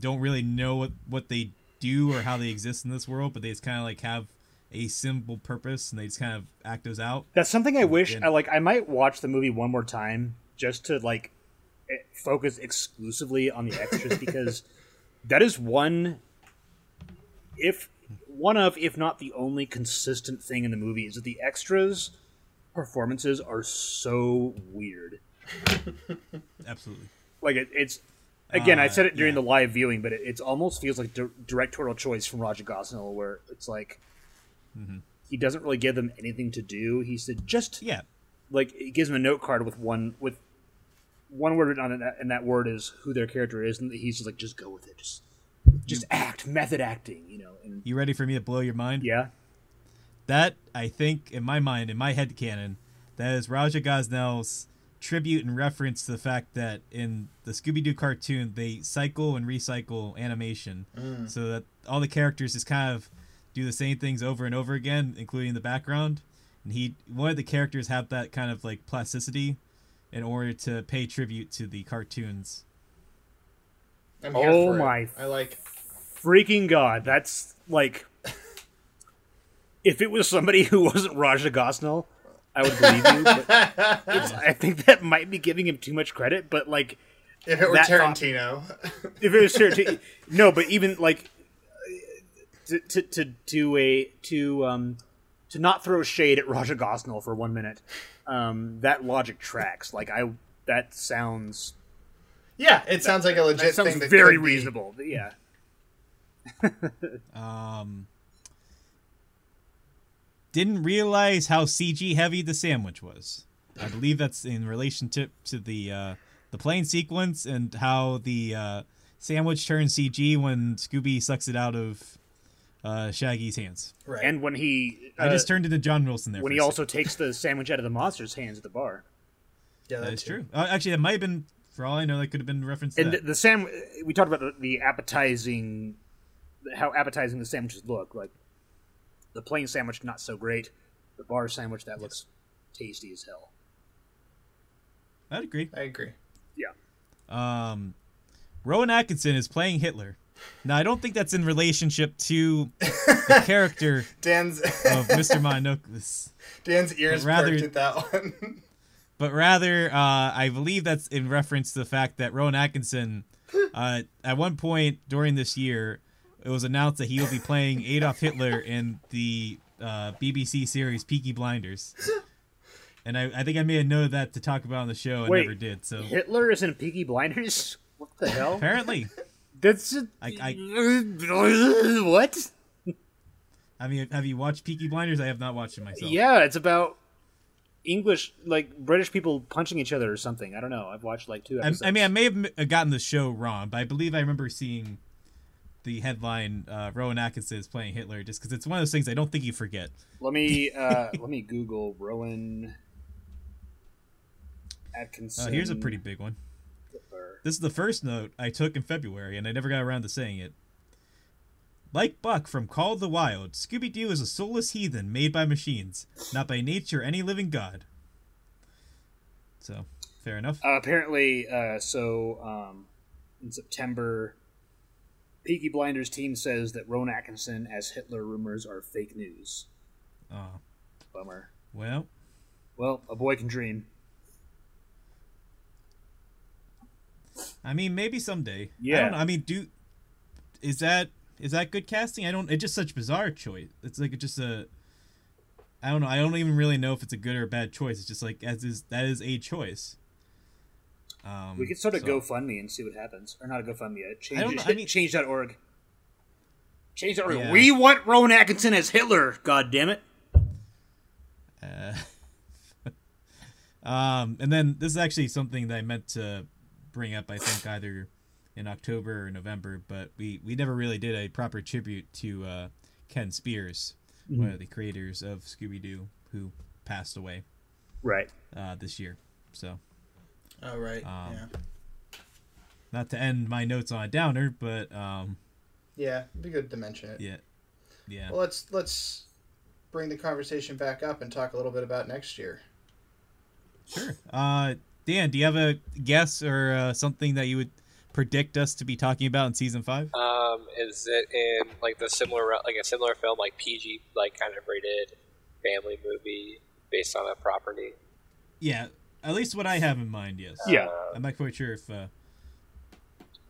don't really know what what they do or how they exist in this world, but they just kind of like have a simple purpose and they just kind of act those out. That's something I wish And- I like. I might watch the movie one more time just to like focus exclusively on the extras because [LAUGHS] that is one, if one of, if not the only consistent thing in the movie is that the extras performances are so weird. [LAUGHS] Absolutely. Like it, it's again, I Uh, said it during yeah. the live viewing, but it, it almost feels like di- directorial choice from Raja Gosnell, where it's like. He doesn't really give them anything to do. He said, "Just Yeah. like it gives him a note card with one with one word written on it, and that word is who their character is, and he's just like, just go with it, just just act, method acting, you know. And You ready for me to blow your mind? yeah, That I think, in my mind, in my head canon, that is Raja Gosnell's tribute and reference to the fact that in the Scooby Doo cartoon they cycle and recycle animation, mm. so that all the characters just kind of do the same things over and over again, including the background. And he wanted the characters have that kind of like plasticity in order to pay tribute to the cartoons. I'm here Oh for it. my I like. freaking god, that's like if it was somebody [LAUGHS] who wasn't Raja Gosnell, I would believe you. But [LAUGHS] I think that might be giving him too much credit. But like, If it were thought- Tarantino. [LAUGHS] if it was Tarantino, no, but even like to to to do a to um to not throw shade at Raja Gosnell for one minute, um, that logic tracks. Like I, that sounds yeah, it sounds like a legit that sounds thing. That very could be. reasonable. Yeah, [LAUGHS] Um, didn't realize how CG heavy the sandwich was. I believe that's in relationship to the uh, the plane sequence and how the uh, sandwich turns CG when Scooby sucks it out of uh, Shaggy's hands. Right. And when he I uh, just turned into John Wilson there. when for he a also takes the sandwich out of the monster's hands at the bar. yeah, that is too. true. Uh, actually, that might have been. For all I know, that could have been referenced. And that. the, the sam we talked about the, the appetizing how appetizing the sandwiches look. Like the plane sandwich not so great. The bar sandwich that looks tasty as hell. I'd agree. I agree. Yeah. Um, Rowan Atkinson is playing Hitler. Now, I don't think that's in relationship to the [LAUGHS] character Dan's of Mr. Mondavarious, [LAUGHS] Dan's ears But rather- perked at that one. But rather, uh, I believe that's in reference to the fact that Rowan Atkinson, [LAUGHS] uh, at one point during this year, it was announced that he will be playing Adolf Hitler in the uh, BBC series Peaky Blinders. And I, I think I made a note of that to talk about on the show and Wait. never did. So Hitler is in Peaky Blinders. What the hell? apparently, That's a, I- [LAUGHS] what? I mean, have you watched Peaky Blinders? I have not watched it myself. Yeah, it's about English, like British people punching each other or something. I don't know. I've watched like two I, episodes. I mean, I may have gotten the show wrong, but I believe I remember seeing the headline uh, Rowan Atkinson is playing Hitler just because it's one of those things I don't think you forget. let me [LAUGHS] uh, let me Google Rowan Atkinson. Uh, here's a pretty big one. Hitler. This is the first note I took in February, and I never got around to saying it. Like Buck from Call of the Wild, Scooby Doo is a soulless heathen made by machines, not by nature any living god. So, fair enough. Uh, apparently, uh, so um, in September, Peaky Blinders team says that Rowan Atkinson as Hitler rumors are fake news. Oh, Bummer. well, Well, a boy can dream. I mean, maybe someday. I Yeah. don't know. I mean, do is that is that good casting? I don't. It's just such bizarre choice. It's like it's just a. I don't know. I don't even really know if it's a good or a bad choice. It's just like as is that is a choice. Um, We could start a so- GoFundMe and see what happens. Or not a GoFundMe, a change, I don't know, I mean- change.org. Change.org. Yeah. We want Rowan Atkinson as Hitler, God damn it. Uh, [LAUGHS] um, and then this is actually something that I meant to bring up. I think either in October or November, but we we never really did a proper tribute to uh, Ken Spears, one of the creators of Scooby Doo, who passed away Right. uh, this year. So Oh right. Um, yeah. not to end my notes on a downer, but um, Yeah, it'd be good to mention it. yeah, yeah. Well, let's let's bring the conversation back up and talk a little bit about next year. Sure. Uh, Dan, do you have a guess or uh, something that you would predict us to be talking about in season five? Um, is it in like the similar like a similar film like PG like kind of rated family movie based on a property? Yeah, at least what I have in mind. Yes. Yeah. I'm not quite sure if. Uh,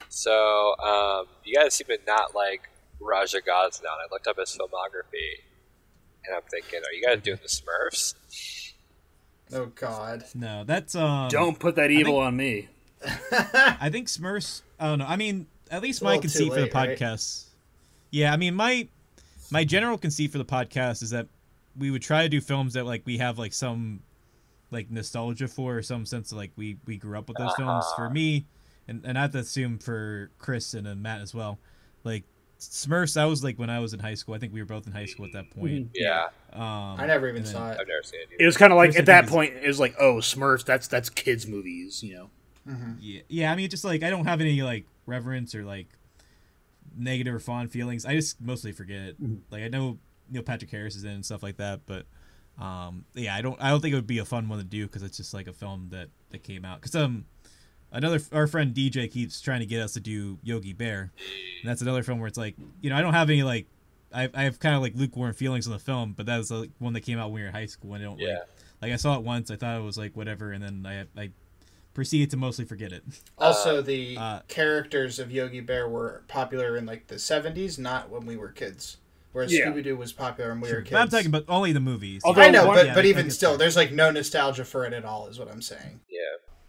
So um, you guys seem to not like Raja Gosnell. I looked up his filmography, and I'm thinking, are you guys doing the Smurfs? Oh God. no, that's um. Don't put that evil on me. I think Smurfs. I don't know. I mean, at least a my conceit too for the late, right? podcast. Yeah, I mean my my general conceit for the podcast is that we would try to do films that like we have like some like nostalgia for, or some sense of like we we grew up with those films. For me, and and I have to assume for Chris and uh, Matt as well. Like Smurfs, I was like when I was in high school. I think we were both in high school at that point. Yeah, Um, I never even and then- saw it. I've never seen it. It was kind of like Chris, at that point, it was like, oh, Smurfs. That's that's kids movies, you know. Yeah, yeah. I mean, just like I don't have any like reverence or like negative or fond feelings. I just mostly forget it. Like I know Neil Patrick Harris is in and stuff like that, but um, yeah, I don't. I don't think it would be a fun one to do because it's just like a film that that came out. Because um, another our friend DJ keeps trying to get us to do Yogi Bear, and that's another film where it's like you know I don't have any like. I, I have kind of like lukewarm feelings on the film, but that was like one that came out when we were in high school, and I don't Yeah. like. Like I saw it once, I thought it was like whatever, and then I I proceeded to mostly forget it. [LAUGHS] Also, the uh, characters of Yogi Bear were popular in like the '70s, not when we were kids. Whereas Yeah. Scooby Doo was popular when we were kids. But I'm talking about only the movies. Although- I know, but yeah, but even still, there's like no nostalgia for it at all. Is what I'm saying. Yeah,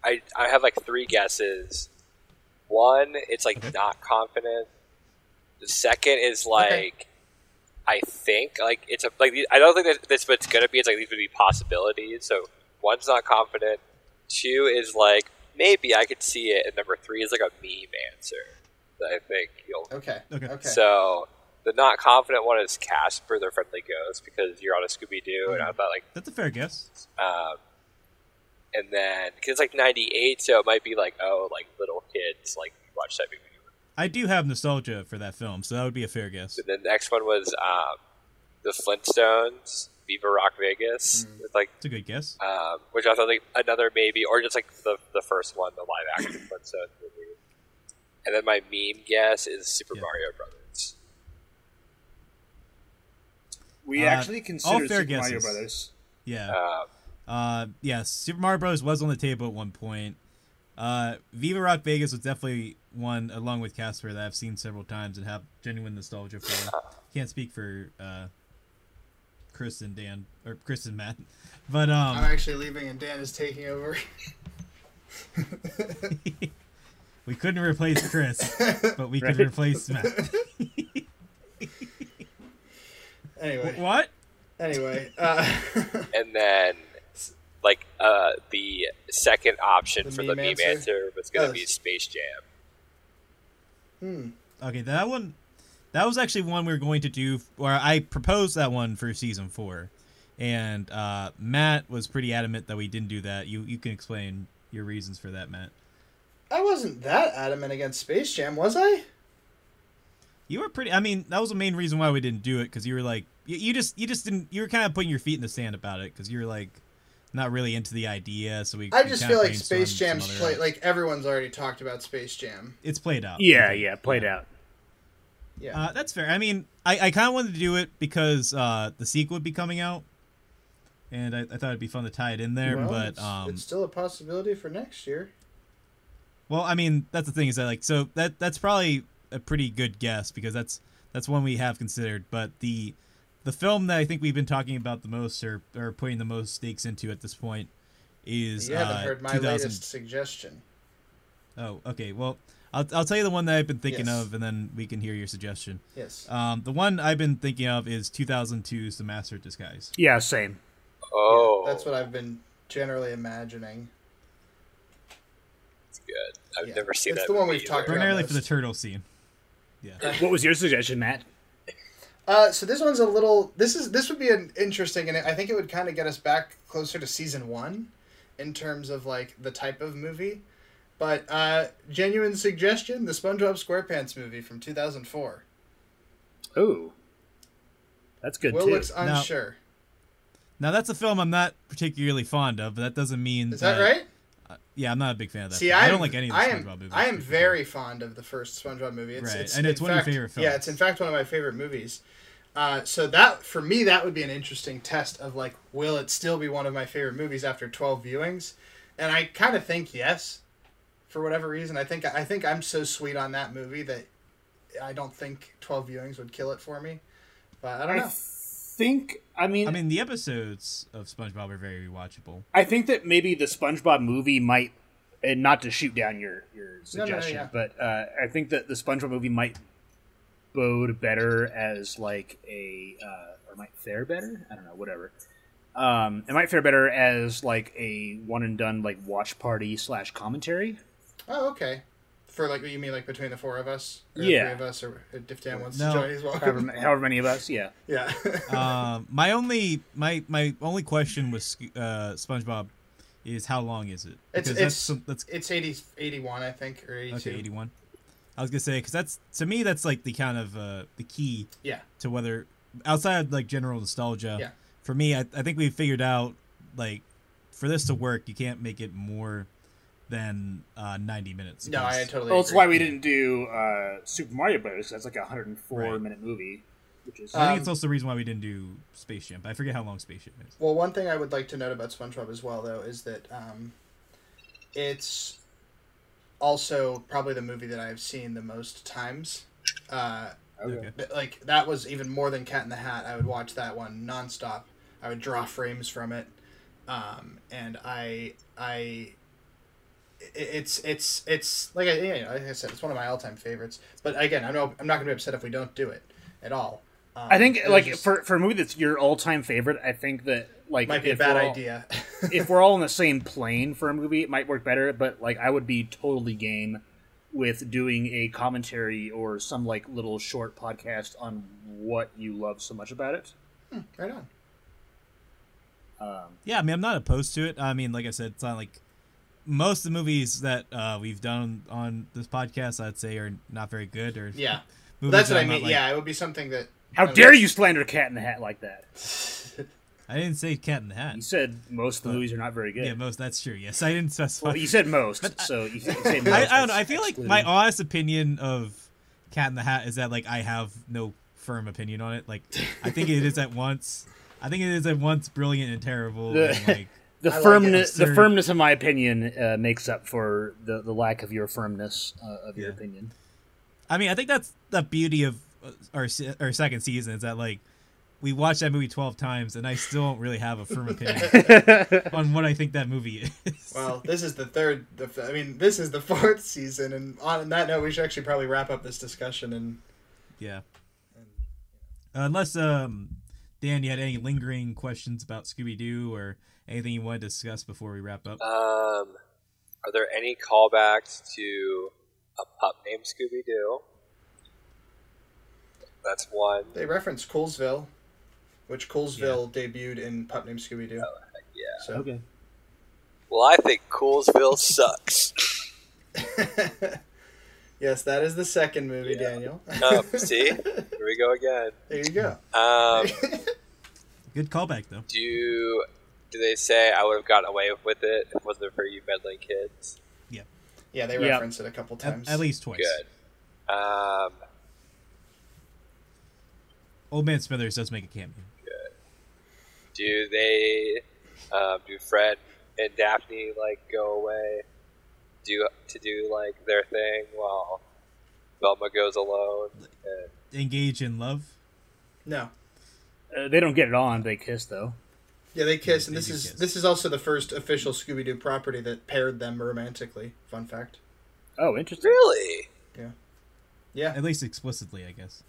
I I have like three guesses. One, it's like Okay. not confident. The second is like, I think like it's a like I don't think that that's what it's gonna be. It's like these would be possibilities. So one's not confident. Two is like maybe I could see it. And number three is like a meme answer that I think you'll. Okay. Okay. Okay. So the not confident one is Casper, the friendly ghost, because you're on a Scooby Doo, and I thought like, That's a fair guess. um, and then because it's like '98, so it might be like, oh, like little kids like watch that movie. I do have nostalgia for that film, so that would be a fair guess. And then the next one was um, the Flintstones, Viva Rock Vegas, It's like It's a good guess. um, which I thought like another maybe, or just like the the first one, the live action [COUGHS] Flintstones movie. And then my meme guess is Super Yeah. Mario Brothers. We Uh, actually all considered fair Super Mario. Brothers. Yeah. Um, Uh, yes, Super Mario Bros. was on the table at one point. Uh, Viva Rock Vegas was definitely one, along with Casper, that I've seen several times and have genuine nostalgia for. Can't speak for uh, Chris and Dan or Chris and Matt, but um I'm actually leaving and Dan is taking over. [LAUGHS] we couldn't replace Chris, but we could replace Matt. [LAUGHS] anyway. what? Anyway. Uh, [LAUGHS] and then like uh, the second option The for the meme meme answer? answer was going to Oh, be Space Jam. hmm. Okay, that one, that was actually one we were going to do, or I proposed that one for season four, and uh, Matt was pretty adamant that we didn't do that. You you can explain your reasons for that, Matt. I wasn't that adamant against Space Jam, was I? You were pretty. I mean, that was the main reason why we didn't do it because you were like, you, you just you just didn't. You were kind of putting your feet in the sand about it because you were like, not really into the idea. So we. I just kinda feel like Space Jam's other- play like everyone's already talked about Space Jam. It's played out. Yeah, yeah, played out. Yeah. Uh, that's fair. I mean, I, I kind of wanted to do it because uh, the sequel would be coming out, and I, I thought it'd be fun to tie it in there. Well, but it's, um, it's still a possibility for next year. well, I mean, that's the thing is that like so that that's probably a pretty good guess because that's that's one we have considered. But the the film that I think we've been talking about the most or or putting the most stakes into at this point is You haven't uh, heard my 2000 latest suggestion. Oh, okay. Well, I'll I'll tell you the one that I've been thinking Yes. of, and then we can hear your suggestion. Yes. Um, the one I've been thinking of is 2002's The Master of Disguise. Yeah, same. Oh, That's what I've been generally imagining. that's good. I've Yeah. never seen It's that. the one we've talked about. Primarily for the turtle scene. Yeah. [LAUGHS] What was your suggestion, Matt? Uh, so this one's a little. This is this would be an interesting, and I think it would kind of get us back closer to season one, in terms of like the type of movie. But uh, genuine suggestion: the SpongeBob SquarePants movie from two thousand four. Oh, that's good too. Will too. looks unsure. Now that's a film I'm not particularly fond of, but that doesn't mean Is that right? Yeah, I'm not a big fan of that. See, film. I'm, don't like any of the I SpongeBob am, movies. I am to very fond of the first SpongeBob movie. It's, Right, it's, and it's in one of your fact- favorite Yeah, it's in fact one of my favorite movies. Uh, so that for me, that would be an interesting test of like, will it still be one of my favorite movies after twelve viewings? And I kind of think yes, for whatever reason. I think I think I'm so sweet on that movie that I don't think twelve viewings would kill it for me. But I don't know. I know. think. I mean, I mean, the episodes of SpongeBob are very watchable. I think that maybe the SpongeBob movie might, and not to shoot down your your no, suggestion, yeah. but uh, I think that the SpongeBob movie might bode better as like a, uh, or might fare better. I don't know, whatever. Um, it might fare better as like a one and done like watch party slash commentary. Oh, okay. For like you mean like between the four of us, or Yeah. three of us, or if Dan wants No. to join, he's However, welcome. ma- however many of us, yeah. [LAUGHS] yeah. [LAUGHS] um, my only my my only question with uh, SpongeBob is how long is it? It's- Because it's- some- that's It's 80, 81, I think, or 82. okay, 81. I was gonna say because that's to me that's like the kind of uh, the key Yeah. to whether outside of like general nostalgia. Yeah. For me, I, I think we figured out like for this to work, you can't make it more than uh, 90 minutes. No, I totally Well, that's agree. why we didn't do uh, Super Mario Bros. That's like a 104 Right. minute movie, which is I think Um, it's also the reason why we didn't do Space Jam. I forget how long Space Jam is. Well, one thing I would like to note about SpongeBob as well, though, is that um, it's also probably the movie that I've seen the most times. Uh, Okay. but, like that was even more than Cat in the Hat. I would watch that one nonstop. I would draw frames from it, um, and I I. i- It's it's it's like I, yeah, like I said, it's one of my all time favorites. But again, I know I'm not going to be upset if we don't do it at all. Um, I think like just- for for a movie that's your all time favorite, I think that like might be a bad all- idea. [LAUGHS] if we're all in the same plane for a movie, it might work better. But like, I would be totally game with doing a commentary or some like little short podcast on what you love so much about it. right on. Um, Yeah, I mean, I'm not opposed to it. I mean, like I said, it's not like most of the movies that uh, we've done on this podcast, I'd say, are not very good. Or Yeah, movies that's what I I'm mean. like- yeah, it would be something that. how I dare mean, you slander Cat in the Hat like that? I didn't say Cat in the Hat. You said most of the movies are not very good. Yeah, most. That's true. Yes, I didn't specify. well, you said most, so you, you say most. [LAUGHS] I, I don't know. I that's feel like my honest opinion of Cat in the Hat is that like I have no firm opinion on it. Like I think it is at once. I think it is at once brilliant and terrible. And, [LAUGHS] like the I like firmness, it. the firmness of my opinion uh, makes up for the, the lack of your firmness uh, of your opinion. I mean, I think that's the beauty of uh, our our second season is that like we watched that movie twelve times and I still don't really have a firm opinion [LAUGHS] on what I think that movie is. Well, this is the third. The, f- I mean, this is the [LAUGHS] fourth season, and on that note, we should actually probably wrap up this discussion. And yeah. Uh, unless um Dan, you had any lingering questions about Scooby Doo or anything you want to discuss before we wrap up? Um, are there any callbacks to a pup named Scooby Doo? That's one. they reference Coolsville, which Coolsville debuted in Pup Named Scooby Doo. Yeah. So, Okay. Well, I think Coolsville sucks. [LAUGHS] yes, that is the second movie, Yeah. Daniel. Um, see, here we go again. there you go. Um, [LAUGHS] Good callback though. do you, do they say I would have gotten away with it if it wasn't for you meddling kids? yeah, Yeah, they Yeah. reference it a couple times. at least twice. Good. Um, Old Man Smithers does make a cameo. Good. do they, um, do Fred and Daphne like go away, do to do like their thing while Velma goes alone? And, Engage in love. No. Uh, they don't get it on. They kiss though. Yeah, they kiss, and They this is kiss. this is also the first official Scooby Doo property that paired them romantically. Fun fact. Oh, interesting. really, Yeah. Yeah. At least explicitly, I guess.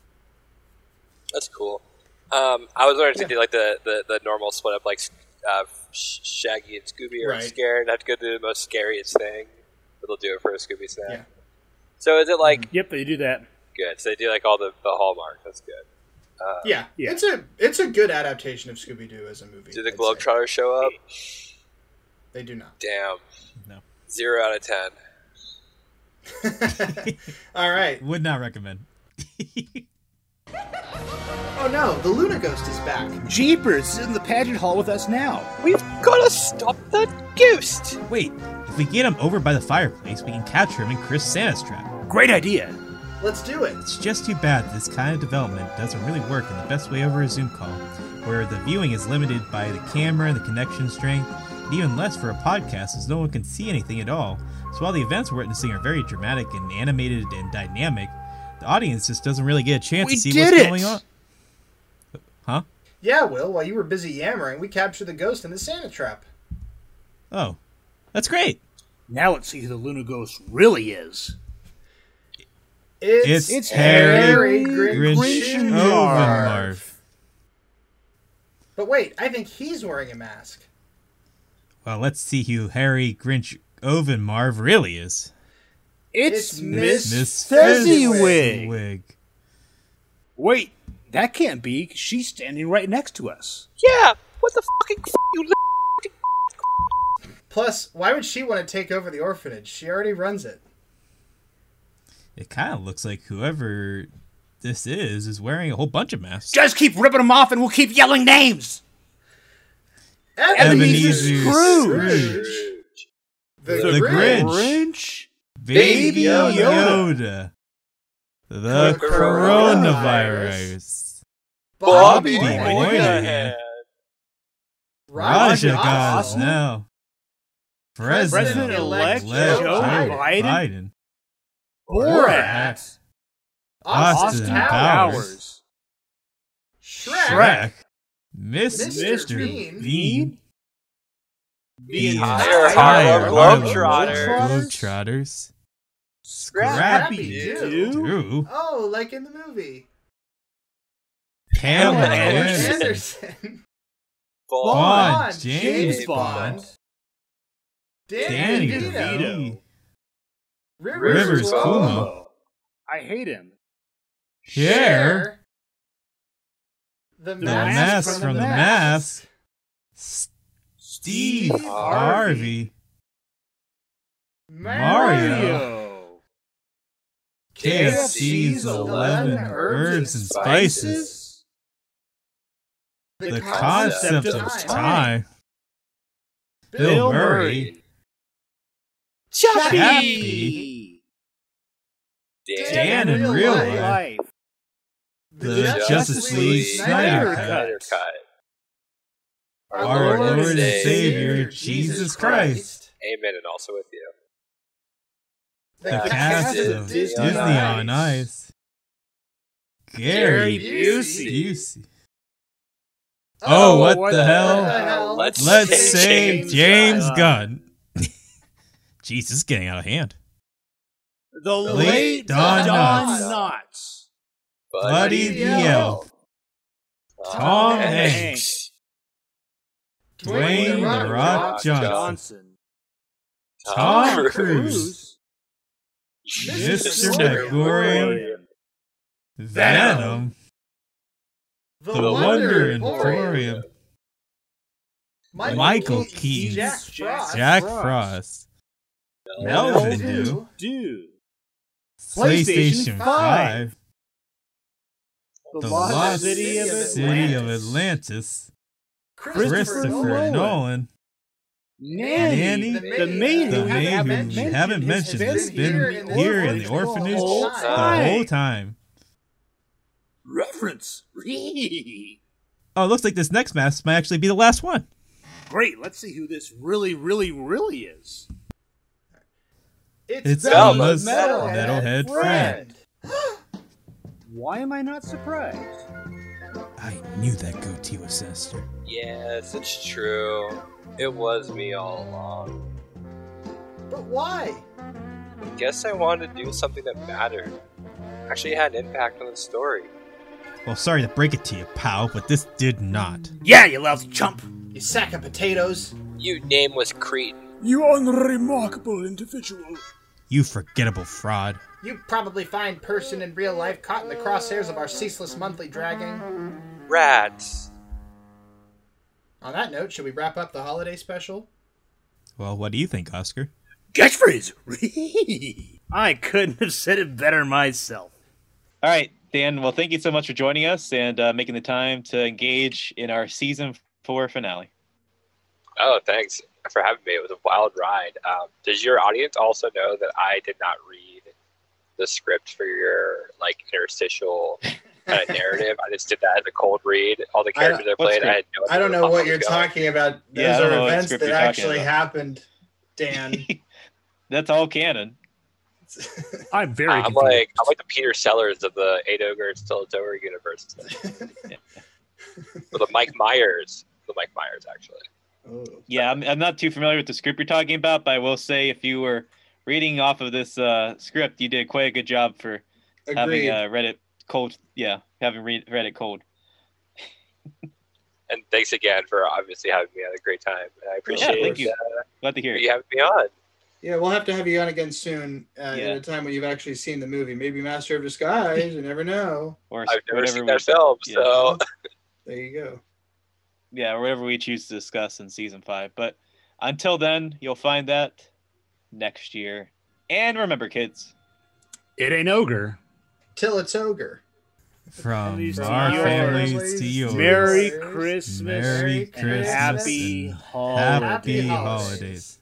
that's cool. Um, I was wondering if Yeah. they do like the, the, the normal split up, like uh, Shaggy and Scooby are Right. scared. Have to go do the most scariest thing, but they'll do it for a Scooby snack. Yeah. So is it like Yep, they do that. good? So they do like all the, the hallmark. That's good. Uh, Yeah, Yeah. it's a it's a good adaptation of Scooby Doo as a movie. Do the I'd. Globetrotters show up? They do not. Damn. No. Zero out of ten. [LAUGHS] All right. [LAUGHS] Would not recommend. [LAUGHS] Oh no, the Luna Ghost is back. Jeepers is in the pageant hall with us now. We've gotta stop that ghost! Wait, if we get him over by the fireplace, we can capture him in Chris Santa's trap. Great idea. Let's do it. It's just too bad this kind of development doesn't really work in the best way over a Zoom call, where the viewing is limited by the camera and the connection strength, and even less for a podcast as no one can see anything at all. So while the events we're witnessing are very dramatic and animated and dynamic, the audience just doesn't really get a chance We to see what's it! going on. Huh? Yeah, Will. While you were busy yammering, we captured the ghost in the Santa trap. Oh, that's great. Now let's see who the Luna Ghost really is. It's, It's Harry Harry Grinch, Grinch Jr. But wait, I think he's wearing a mask. Well, let's see who Harry Grinch Ovenmarv really is. It's, It's Miss, Miss Fezziwig. Wig. Wait, that can't be. 'cause She's standing right next to us. Yeah! What the fucking f- you Plus, why would she want to take over the orphanage? She already runs it. It kind of looks like whoever this is is wearing a whole bunch of masks. Just keep ripping them off, and we'll keep yelling names. Ebenezer Ebenezer Scrooge. The, The Grinch. Grinch. Baby Yoda. Yoda. The The coronavirus. Bobby Bobby Moynihan. Moynihan. Raja Raja Gosling. now. President-elect President-elect Joe Joe Biden. Biden. Borat. Austin Powers. Powers. Shrek. Shrek. Miss Mr. Mr. Bean. Bean. The entire entire Harlem Harlem Globetrotters. Globetrotters. Scrappy Scrappy Doo. Doo. Oh, like in the movie. Pamela Anderson. Anderson. Bond. Bond, James, James Bond, Bond. Danny, Danny DeVito, DeVito. Rivers, Rivers Cuomo, Cuomo. I hate him. Cher. the The mask, mask from the mask. Steve Steve Harvey. Mario, Mario. KFC's KFC's 11 herbs and spices. The concept of time. Bill Murray. Chappie. Dan in real life. The Justice League Snyder Snyder Cut. Cut. Our Lord and Savior, Jesus Christ. Amen, and also with you. The The cast of Disney on Ice. Gary Busey. Busey. Oh, oh, what, what the the hell? hell? Let's, Let's save James James Gunn. Gunn. [LAUGHS] Jeez, is getting out of hand. The late late Don Don, Knotts. Knotts. Buddy the Elf. Tom Hanks. Dwayne The Rock Johnson. Johnson. Tom Cruise. Mr. Magorium. Magorium. Venom. The, The Wonder Emporium. Michael Keaton. Jack Frost. Jack Frost. Frost. Melvin Melvin Dew. Dew. Dude. PlayStation PlayStation 5. The, The Lost, Lost City of City of Atlantis. Atlantis. Christopher, Christopher Nolan. Nolan. Nanny. Nanny, The maid The who maid haven't who we haven't mentioned has been here in the orphanage whole the whole time. Reference. Oh, it looks like this next mask might actually be the last one. Great. Let's see who this really, really, really is. It's, It's Velma's Velma's metalhead friend. [GASPS] Why am I not surprised? I knew that goatee was sinister. Yes, it's true. It was me all along. But why? Guess I wanted to do something that mattered. Actually had an impact on the story. Well, sorry to break it to you, pal, but this did not. Yeah, you lousy chump. You sack of potatoes. You nameless cretin. You unremarkable individual. You forgettable fraud. You probably find person in real life caught in the crosshairs of our ceaseless monthly dragging. Rats. On that note, should we wrap up the holiday special? Well, what do you think, Oscar? Catchphrase. [LAUGHS] I couldn't have said it better myself. All right, Dan. Well, thank you so much for joining us and uh, making the time to engage in our season four finale. Oh, thanks for having me. It was a wild ride. Um, does your audience also know that I did not read the script for your like interstitial kind of [LAUGHS] narrative? I just did that as a cold read. All the characters I, what played, I, had no idea I don't know what you're going. talking about. Those Yeah, are events that actually about. happened, Dan. [LAUGHS] That's all canon. [LAUGHS] I'm very I'm confused. like I'm like the Peter Sellers of the Eight Ogre Still Over universe, or the Mike Myers, the Mike Myers actually. Oh. Yeah, I'm, I'm not too familiar with the script you're talking about, but I will say if you were reading off of this uh, script, you did quite a good job for Agreed. having uh, read it cold. Yeah, having read, read it cold. And thanks again for obviously having me. I had a great time. And I appreciate it. thank you. uh, Glad to hear you it. having me on. Yeah, we'll have to have you on again soon uh, Yeah. at a time when you've actually seen the movie. Maybe Master of Disguise. You never know. Or I've never whatever seen we, that film, yeah. so There you go. Yeah, or whatever we choose to discuss in season five. But until then, you'll find that next year. And remember, kids, it ain't ogre. Till it's ogre. From Families to our yours. families to yours. Merry Christmas. Merry and Christmas. happy and holidays. Happy Happy holidays. holidays.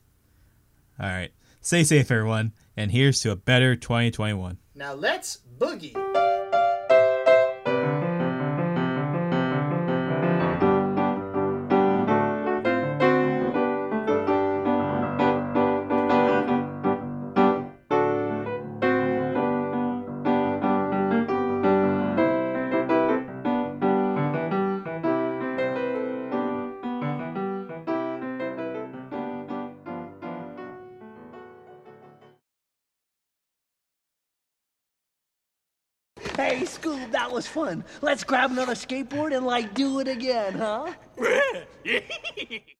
All right. Stay safe, everyone. And here's to a better 2021. Now let's boogie. Hey, Scoob, that was fun. Let's grab another skateboard and like do it again, huh? [LAUGHS] [LAUGHS]